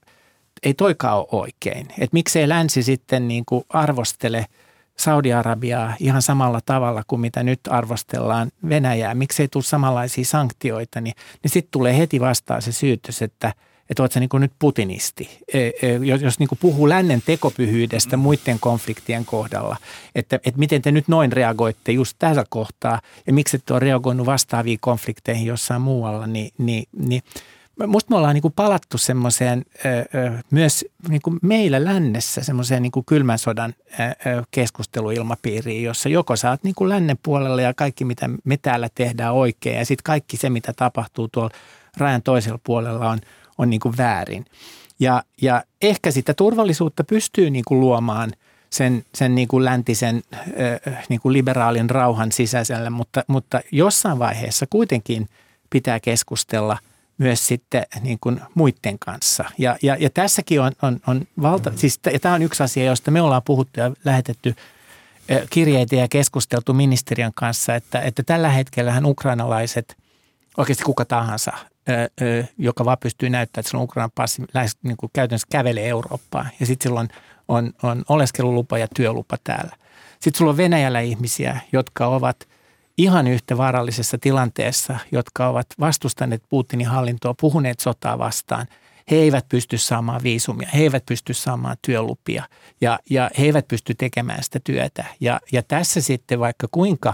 ei toikaan ole oikein, että miksei länsi sitten niin kuin arvostele – Saudi-Arabiaa ihan samalla tavalla kuin mitä nyt arvostellaan Venäjää. Miksei tule samanlaisia sanktioita, niin, niin sitten tulee heti vastaan se syytös, että että oletko niin nyt putinisti, e, e, jos niin puhuu lännen tekopyhyydestä muiden konfliktien kohdalla, että, että miten te nyt noin reagoitte just tässä kohtaa ja miksi ette ole reagoinut vastaaviin konflikteihin jossain muualla, niin, niin, niin – musta me ollaan niin kuin palattu semmoiseen myös niin kuin meillä lännessä semmoiseen niin kylmän sodan keskusteluilmapiiriin, jossa joko sä oot niin kuin lännen puolella ja kaikki mitä me täällä tehdään oikein ja sitten kaikki se mitä tapahtuu tuolla rajan toisella puolella on, on niin kuin väärin. Ja, ja ehkä sitä turvallisuutta pystyy niin kuin luomaan sen, sen niin kuin läntisen niin kuin liberaalin rauhan sisäisellä, mutta, mutta jossain vaiheessa kuitenkin pitää keskustella – myös sitten niin kuin muiden kanssa. Ja, ja, ja tässäkin on, on, on valta, mm. siis ja tämä on yksi asia, josta me ollaan puhuttu ja lähetetty kirjeitä ja keskusteltu ministeriön kanssa, että, että tällä hetkellähän ukrainalaiset, oikeasti kuka tahansa, joka vaan pystyy näyttämään, että sillä on Ukrainan passi, lähes niin kuin käytännössä kävelee Eurooppaan. Ja sitten silloin on, on oleskelulupa ja työlupa täällä. Sitten sulla on Venäjällä ihmisiä, jotka ovat – ihan yhtä vaarallisessa tilanteessa, jotka ovat vastustaneet Putinin hallintoa, puhuneet sotaa vastaan. He eivät pysty saamaan viisumia, he eivät pysty saamaan työlupia ja, ja he eivät pysty tekemään sitä työtä. Ja, ja tässä sitten vaikka kuinka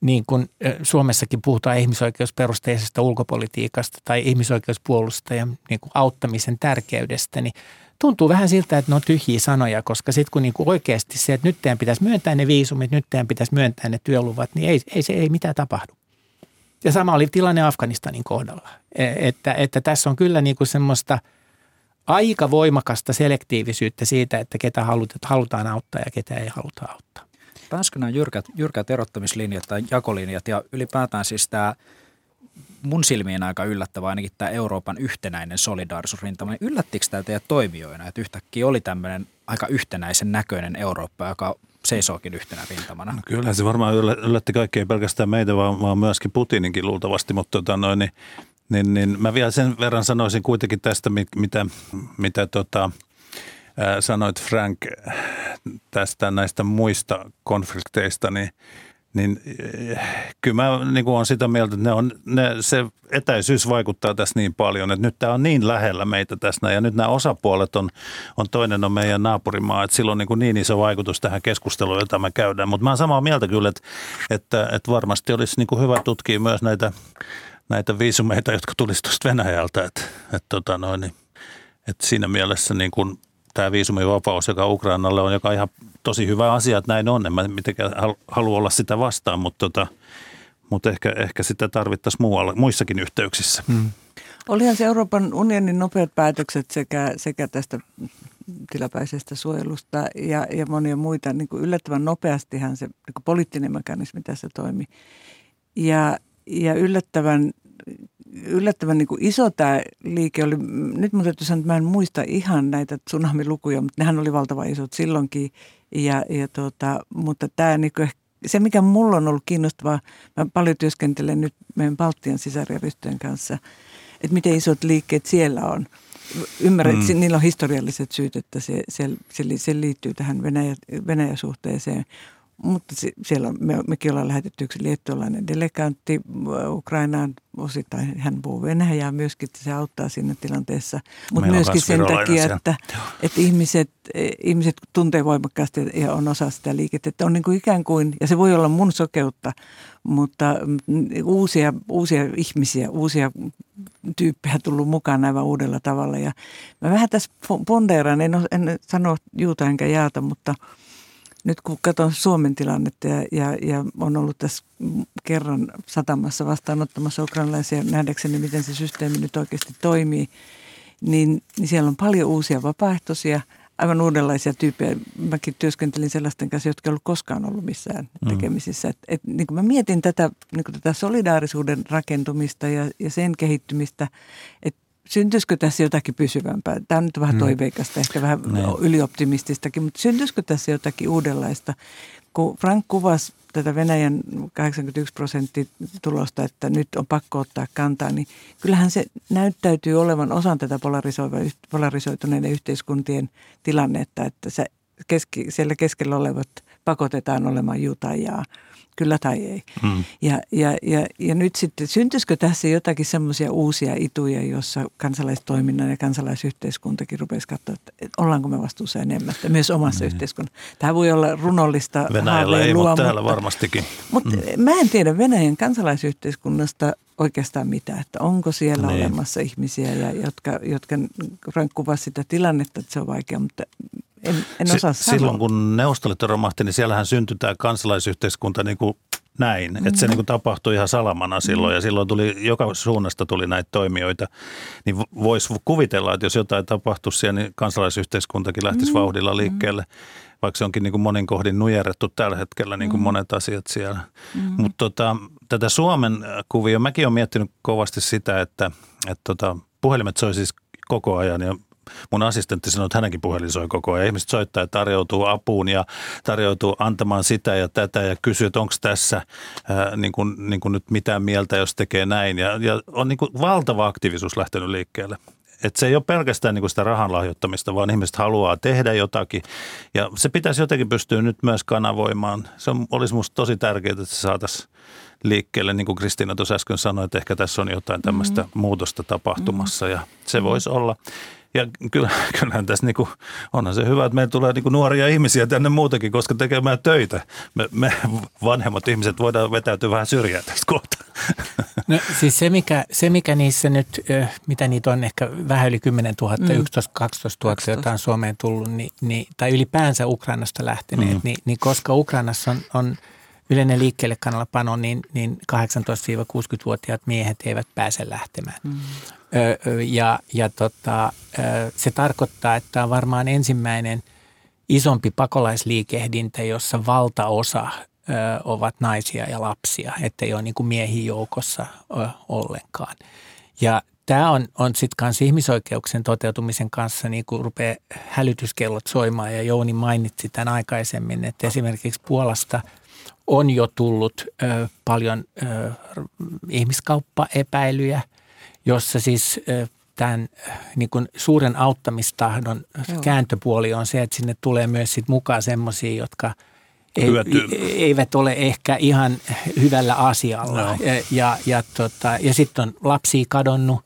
niin kuin Suomessakin puhutaan ihmisoikeusperusteisesta ulkopolitiikasta tai ihmisoikeuspuolusta ja niin auttamisen tärkeydestä, niin tuntuu vähän siltä, että ne on tyhjiä sanoja, koska sitten kun niinku oikeasti se, että nyt teidän pitäisi myöntää ne viisumit, nyt teidän pitäisi myöntää ne työluvat, niin ei, ei se ei mitään tapahdu. Ja sama oli tilanne Afganistanin kohdalla. E, että, että tässä on kyllä niinku semmoista aika voimakasta selektiivisyyttä siitä, että ketä halutaan auttaa ja ketä ei haluta auttaa. Pääskö nämä jyrkät, jyrkät erottamislinjat tai jakolinjat ja ylipäätään siis tämä – mun silmiin aika yllättävä ainakin tämä Euroopan yhtenäinen solidaarisuusrintama. Niin yllättikö tämä teidän toimijoina, että yhtäkkiä oli tämmöinen aika yhtenäisen näköinen Eurooppa, joka seisookin yhtenä rintamana? No kyllä se varmaan yllätti kaikkea, ei pelkästään meitä, vaan, vaan myöskin Putininkin luultavasti, mutta tota noin, niin, niin, niin, mä vielä sen verran sanoisin kuitenkin tästä, mitä, mitä tota, sanoit Frank tästä näistä muista konflikteista, niin – niin kyllä mä niin kuin olen sitä mieltä, että ne on, ne, se etäisyys vaikuttaa tässä niin paljon, että nyt tämä on niin lähellä meitä tässä ja nyt nämä osapuolet on, on toinen on meidän naapurimaa, että sillä on niin, kuin niin iso vaikutus tähän keskusteluun, jota me käydään. Mutta mä olen samaa mieltä kyllä, että, että, että varmasti olisi niin kuin hyvä tutkia myös näitä, näitä viisumeita, jotka tulisi tuosta Venäjältä, että, että, tota noin, että siinä mielessä niin kuin tämä viisumivapaus, joka Ukrainalle on, joka on ihan tosi hyvä asia, että näin on. En mä mitenkään halua olla sitä vastaan, mutta, tota, mutta ehkä, ehkä sitä tarvittaisiin muualla, muissakin yhteyksissä. Hmm. Olihan se Euroopan unionin nopeat päätökset sekä, sekä tästä tilapäisestä suojelusta ja, ja monia muita, niin kuin yllättävän nopeastihan se niin kuin poliittinen mekanismi tässä toimi. Ja, ja yllättävän yllättävän niin kuin iso tämä liike oli. Nyt mun täytyy sanoa, että mä en muista ihan näitä tsunamilukuja, mutta nehän oli valtavan isot silloinkin. Ja, ja tuota, mutta tämä niin kuin, se, mikä mulla on ollut kiinnostavaa, mä paljon työskentelen nyt meidän Baltian sisarjärjestöjen kanssa, että miten isot liikkeet siellä on. Ymmärrän, mm. että niillä on historialliset syyt, että se, se, se, se liittyy tähän Venäjä, Venäjä-suhteeseen. Mutta siellä me, mekin ollaan lähetetty yksi liettualainen delegantti Ukrainaan. Osittain hän puhuu Venäjää myöskin, että se auttaa siinä tilanteessa. Mutta myöskin sen takia, että, että ihmiset, ihmiset tuntee voimakkaasti ja on osa sitä liikettä. Että on niin kuin ikään kuin, ja se voi olla mun sokeutta, mutta uusia, uusia ihmisiä, uusia tyyppejä tullut mukaan aivan uudella tavalla. Ja mä vähän tässä pondeeran, en, en sano juuta enkä jaata, mutta – nyt kun katson Suomen tilannetta ja, ja, ja on ollut tässä kerran satamassa vastaanottamassa ukrainalaisia nähdäkseni, miten se systeemi nyt oikeasti toimii, niin, niin siellä on paljon uusia vapaaehtoisia, aivan uudenlaisia tyyppejä. Mäkin työskentelin sellaisten kanssa, jotka ei ollut koskaan ollut missään mm. tekemisissä. Et, et, niin kuin mä mietin tätä, niin kuin tätä solidaarisuuden rakentumista ja, ja sen kehittymistä, että syntyisikö tässä jotakin pysyvämpää? Tämä on nyt vähän mm. toiveikasta, ehkä vähän ne. Niin. ylioptimististakin, mutta syntyisikö tässä jotakin uudenlaista? Kun Frank kuvasi tätä Venäjän 81 prosenttia tulosta, että nyt on pakko ottaa kantaa, niin kyllähän se näyttäytyy olevan osan tätä polarisoituneiden yhteiskuntien tilannetta, että se keski, siellä keskellä olevat pakotetaan olemaan jutajaa kyllä tai ei. Mm. Ja, ja, ja, ja nyt sitten, syntyisikö tässä jotakin semmoisia uusia ituja, jossa kansalaistoiminnan ja kansalaisyhteiskuntakin rupesi katsoa, että ollaanko me vastuussa enemmän, että myös omassa mm. yhteiskunnassa. Tämä voi olla runollista Venäjällä ei, luo, mutta täällä varmastikin. Mutta mm. mä en tiedä Venäjän kansalaisyhteiskunnasta oikeastaan mitä, että onko siellä niin. olemassa ihmisiä, ja, jotka, jotka Frank kuvasi sitä tilannetta, että se on vaikea, mutta en, en osaa S- sanoa. Silloin kun Neuvostoliitto romahti, niin siellähän syntyi tämä kansalaisyhteiskunta niin kuin näin, mm-hmm. että se niin kuin tapahtui ihan salamana silloin ja silloin tuli, joka suunnasta tuli näitä toimijoita, niin voisi kuvitella, että jos jotain tapahtuisi siellä, niin kansalaisyhteiskuntakin lähtisi mm-hmm. vauhdilla liikkeelle, vaikka se onkin niin kuin monin kohdin nujerrettu tällä hetkellä niin kuin mm-hmm. monet asiat siellä. Mm-hmm. Mutta tota, tätä Suomen kuvia, mäkin olen miettinyt kovasti sitä, että, että tota, puhelimet soi siis koko ajan ja mun assistentti sanoi, että hänenkin puhelin soi koko ajan. Ihmiset soittaa ja tarjoutuu apuun ja tarjoutuu antamaan sitä ja tätä ja kysyy, että onko tässä ää, niin kuin, niin kuin nyt mitään mieltä, jos tekee näin. Ja, ja on niin kuin valtava aktiivisuus lähtenyt liikkeelle. Et se ei ole pelkästään niin kuin sitä rahan lahjoittamista, vaan ihmiset haluaa tehdä jotakin. Ja se pitäisi jotenkin pystyä nyt myös kanavoimaan. Se on, olisi minusta tosi tärkeää, että se saataisiin liikkeelle, niin kuin Kristiina tuossa äsken sanoi, että ehkä tässä on jotain tämmöistä mm-hmm. muutosta tapahtumassa ja se voisi olla. Ja kyllä, kyllähän tässä niin kuin, onhan se hyvä, että meillä tulee niin kuin nuoria ihmisiä tänne muutakin, koska tekemään töitä. Me, me vanhemmat ihmiset voidaan vetäytyä vähän syrjään tästä kohta. No siis se mikä, se, mikä niissä nyt, mitä niitä on ehkä vähän yli 10 000, mm. 11-12 000, joita on Suomeen tullut, niin, niin, tai ylipäänsä Ukrainasta lähteneet, mm. niin, niin koska Ukrainassa on, on yleinen liikkeelle kannalla niin, niin 18-60-vuotiaat miehet eivät pääse lähtemään. Mm. Ja, ja tota, se tarkoittaa, että on varmaan ensimmäinen isompi pakolaisliikehdintä, jossa valtaosa ovat naisia ja lapsia, ettei ole niin kuin miehiä joukossa ollenkaan. Ja tämä on, on sitten kanssa ihmisoikeuksien toteutumisen kanssa niin kuin rupeaa hälytyskellot soimaan ja Jouni mainitsi tämän aikaisemmin, että esimerkiksi Puolasta on jo tullut ö, paljon ö, ihmiskauppaepäilyjä – jossa siis tämän niin kuin suuren auttamistahdon Joo. kääntöpuoli on se, että sinne tulee myös sit mukaan semmoisia, jotka ei, eivät ole ehkä ihan hyvällä asialla. No. Ja, ja, ja, tota, ja sitten on lapsia kadonnut,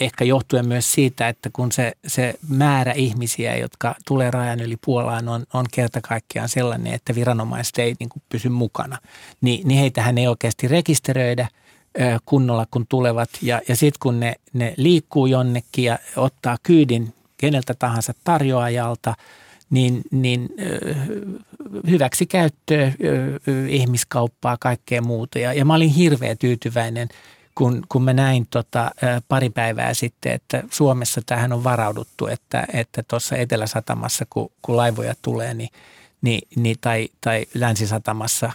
ehkä johtuen myös siitä, että kun se, se määrä ihmisiä, jotka tulee rajan yli Puolaan, on, on kerta kaikkiaan sellainen, että viranomaiset ei niin kuin pysy mukana, niin, niin heitähän ei oikeasti rekisteröidä – kunnolla, kun tulevat. Ja, ja sitten kun ne, ne liikkuu jonnekin ja ottaa kyydin keneltä tahansa tarjoajalta, niin, niin hyväksi käyttöä, ihmiskauppaa, kaikkea muuta. Ja, ja mä olin hirveän tyytyväinen, kun, kun mä näin tota, pari päivää sitten, että Suomessa tähän on varauduttu, että tuossa että Etelä-Satamassa, kun, kun laivoja tulee, niin – niin, niin, tai, tai Länsisatamassa,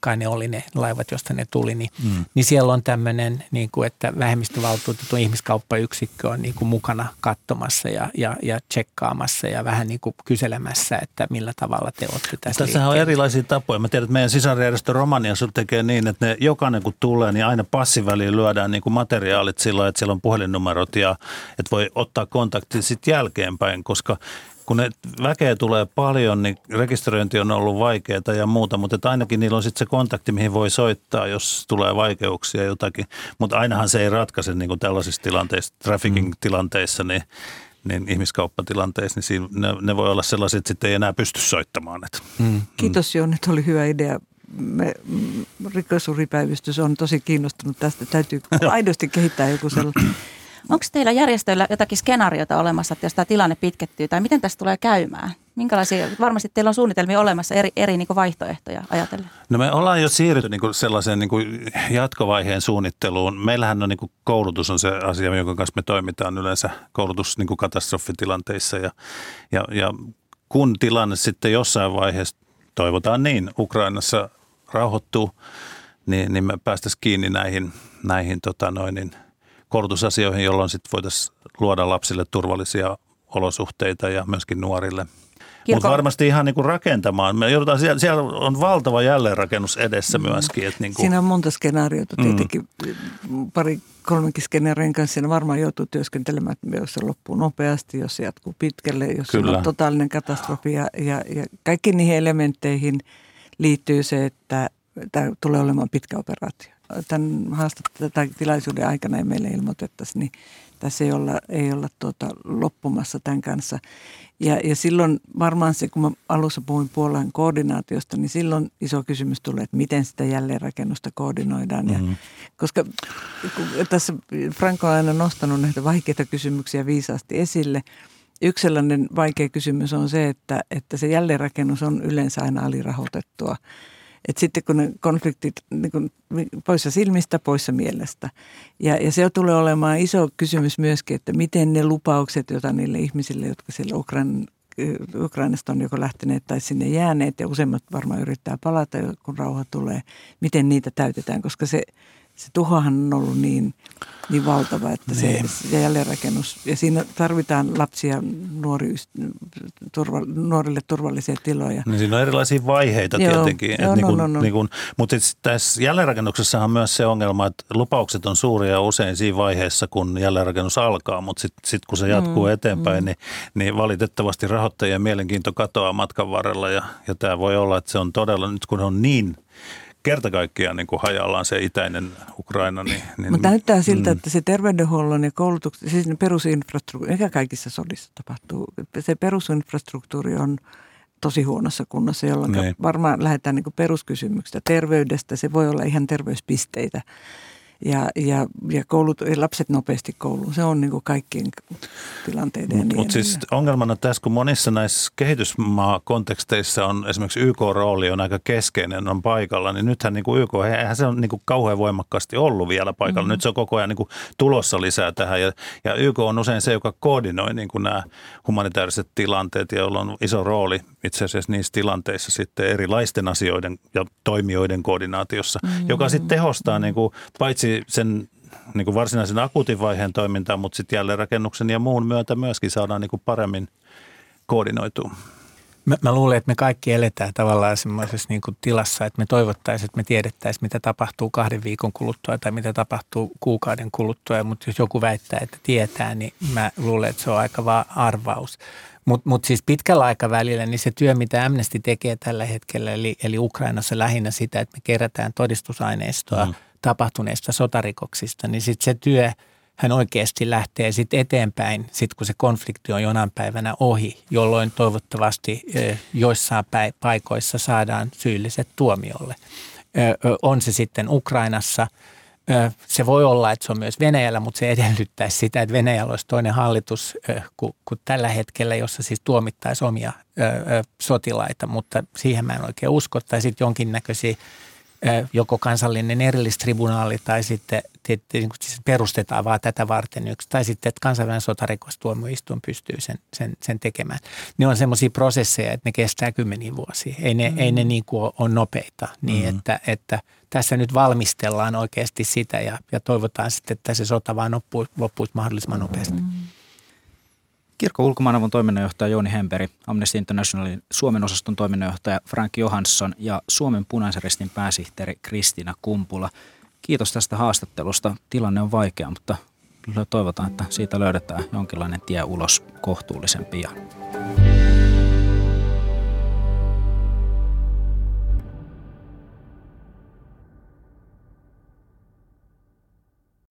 kai ne oli ne laivat, josta ne tuli, niin, mm. niin siellä on tämmöinen, niin kuin, että vähemmistövaltuutettu ihmiskauppayksikkö on niin kuin mukana katsomassa ja, ja, ja tsekkaamassa ja vähän niin kuin kyselemässä, että millä tavalla te olette tässä Tässä on erilaisia tapoja. Mä tiedän, että meidän sisarjärjestö Romaniassa tekee niin, että ne jokainen kun tulee, niin aina passiväliin lyödään niin kuin materiaalit sillä että siellä on puhelinnumerot ja että voi ottaa kontaktin sitten jälkeenpäin, koska kun ne väkeä tulee paljon, niin rekisteröinti on ollut vaikeaa ja muuta, mutta että ainakin niillä on sitten se kontakti, mihin voi soittaa, jos tulee vaikeuksia jotakin. Mutta ainahan se ei ratkaise niin kuin tällaisissa tilanteissa, trafficking-tilanteissa, niin niin ihmiskauppatilanteissa, niin siinä, ne, ne voi olla sellaiset, että sitten ei enää pysty soittamaan. Että. Mm. Kiitos Joon, että oli hyvä idea me, rikosuripäivystys on tosi kiinnostunut tästä. Täytyy (laughs) aidosti kehittää joku sellainen. Onko teillä järjestöillä jotakin skenaariota olemassa, että jos tämä tilanne pitkettyy, tai miten tästä tulee käymään? Minkälaisia, varmasti teillä on suunnitelmia olemassa eri, eri niin vaihtoehtoja ajatellen. No me ollaan jo siirrytty niin kuin sellaiseen niin kuin jatkovaiheen suunnitteluun. Meillähän on niin kuin koulutus on se asia, jonka kanssa me toimitaan yleensä koulutus niin kuin katastrofitilanteissa. Ja, ja, ja kun tilanne sitten jossain vaiheessa, toivotaan niin, Ukrainassa rauhoittuu, niin, niin me päästäisiin kiinni näihin, näihin tota noin, niin koulutusasioihin, jolloin sitten voitaisiin luoda lapsille turvallisia olosuhteita ja myöskin nuorille. Mutta varmasti ihan niin kuin rakentamaan. Me joudutaan, siellä, siellä on valtava jälleenrakennus edessä mm. myöskin. Että niin kuin. Siinä on monta skenaariota mm. tietenkin. Mm. Pari kolmenkin skenaarien kanssa siinä varmaan joutuu työskentelemään, että jos se loppuu nopeasti, jos se jatkuu pitkälle, jos Kyllä. on totaalinen katastrofi. Ja, ja, ja kaikki niihin elementteihin – liittyy se, että tämä tulee olemaan pitkä operaatio. Tämän haastattelun tai tilaisuuden aikana ei meille ilmoitettaisiin, niin tässä ei olla, ei olla tuota, loppumassa tämän kanssa. Ja, ja silloin varmaan se, kun mä alussa puhuin Puolan koordinaatiosta, niin silloin iso kysymys tulee, että miten sitä jälleenrakennusta koordinoidaan. Mm-hmm. Ja, koska tässä Franko on aina nostanut näitä vaikeita kysymyksiä viisaasti esille – Yksi sellainen vaikea kysymys on se, että, että se jälleenrakennus on yleensä aina alirahoitettua. Et sitten kun ne konfliktit niin kun, poissa silmistä, poissa mielestä. Ja, ja se tulee olemaan iso kysymys myöskin, että miten ne lupaukset, joita niille ihmisille, jotka siellä Ukrainan Ukrainasta on joko lähteneet tai sinne jääneet ja useimmat varmaan yrittää palata, kun rauha tulee, miten niitä täytetään, koska se, se tuhohan on ollut niin, niin valtava, että niin. se, se jälleenrakennus, ja siinä tarvitaan lapsia nuori, turva, nuorille turvallisia tiloja. Niin siinä on erilaisia vaiheita joo, tietenkin. Joo, niin kuin, no, no, no. Niin kuin, mutta tässä jälleenrakennuksessa on myös se ongelma, että lupaukset on suuria usein siinä vaiheessa, kun jälleenrakennus alkaa, mutta sitten sit kun se jatkuu mm, eteenpäin, mm. Niin, niin valitettavasti rahoittajien mielenkiinto katoaa matkan varrella, ja, ja tämä voi olla, että se on todella, nyt kun on niin – kerta kaikkiaan niin kuin hajallaan se itäinen Ukraina. Niin, niin, Mutta näyttää siltä, mm. että se terveydenhuollon ja koulutuksen, siis perusinfrastruktuuri, mikä kaikissa sodissa tapahtuu, se perusinfrastruktuuri on tosi huonossa kunnossa, jolloin niin. varmaan lähdetään niin peruskysymyksistä terveydestä. Se voi olla ihan terveyspisteitä ja, ja, ja, koulut, ja lapset nopeasti kouluun. Se on niin kuin kaikkien tilanteiden. Mutta mut siis ongelmana tässä, kun monissa näissä kehitysmaa-konteksteissa on esimerkiksi YK-rooli on aika keskeinen, on paikalla, niin nythän niin kuin YK, eihän se on niin kuin kauhean voimakkaasti ollut vielä paikalla. Mm-hmm. Nyt se on koko ajan niin kuin tulossa lisää tähän ja, ja YK on usein se, joka koordinoi niin kuin nämä humanitaariset tilanteet ja jolla on iso rooli itse asiassa niissä tilanteissa sitten erilaisten asioiden ja toimijoiden koordinaatiossa, mm-hmm. joka sitten tehostaa niin kuin, paitsi sen niin kuin varsinaisen akuutin vaiheen toimintaa, mutta sitten jälleenrakennuksen ja muun myötä myöskin saadaan niin kuin paremmin koordinoitua. Mä, mä luulen, että me kaikki eletään tavallaan semmoisessa niin kuin tilassa, että me toivottaisiin, että me tiedettäisiin, mitä tapahtuu kahden viikon kuluttua tai mitä tapahtuu kuukauden kuluttua. Mutta jos joku väittää, että tietää, niin mä luulen, että se on aika vaan arvaus. Mutta mut siis pitkällä aikavälillä niin se työ, mitä Amnesty tekee tällä hetkellä, eli, eli Ukrainassa lähinnä sitä, että me kerätään todistusaineistoa mm. tapahtuneista sotarikoksista, niin sitten se työ hän oikeasti lähtee sitten eteenpäin, sit kun se konflikti on jonain päivänä ohi, jolloin toivottavasti joissain paikoissa saadaan syylliset tuomiolle. On se sitten Ukrainassa – se voi olla, että se on myös Venäjällä, mutta se edellyttäisi sitä, että Venäjällä olisi toinen hallitus kuin, kuin tällä hetkellä, jossa siis tuomittaisi omia sotilaita, mutta siihen mä en oikein usko. Tai sitten jonkinnäköisiä joko kansallinen erillistribunaali tai sitten niin siis perustetaan vaan tätä varten yksi, tai sitten, että kansainvälinen sotarikostuomioistuin pystyy sen, sen, sen tekemään. Ne on semmoisia prosesseja, että ne kestää kymmeniä vuosia. Ei ne, mm. ei ne niin kuin ole nopeita, niin mm. että, että tässä nyt valmistellaan oikeasti sitä ja, ja toivotaan sitten, että se sota vaan loppuisi, loppuisi mahdollisimman nopeasti. Mm. Kirkko ulkomaanavun toiminnanjohtaja Jouni Hemperi, Amnesty Internationalin Suomen osaston toiminnanjohtaja Frank Johansson ja Suomen punaisen ristin pääsihteeri Kristiina Kumpula. Kiitos tästä haastattelusta. Tilanne on vaikea, mutta toivotaan, että siitä löydetään jonkinlainen tie ulos kohtuullisen pian.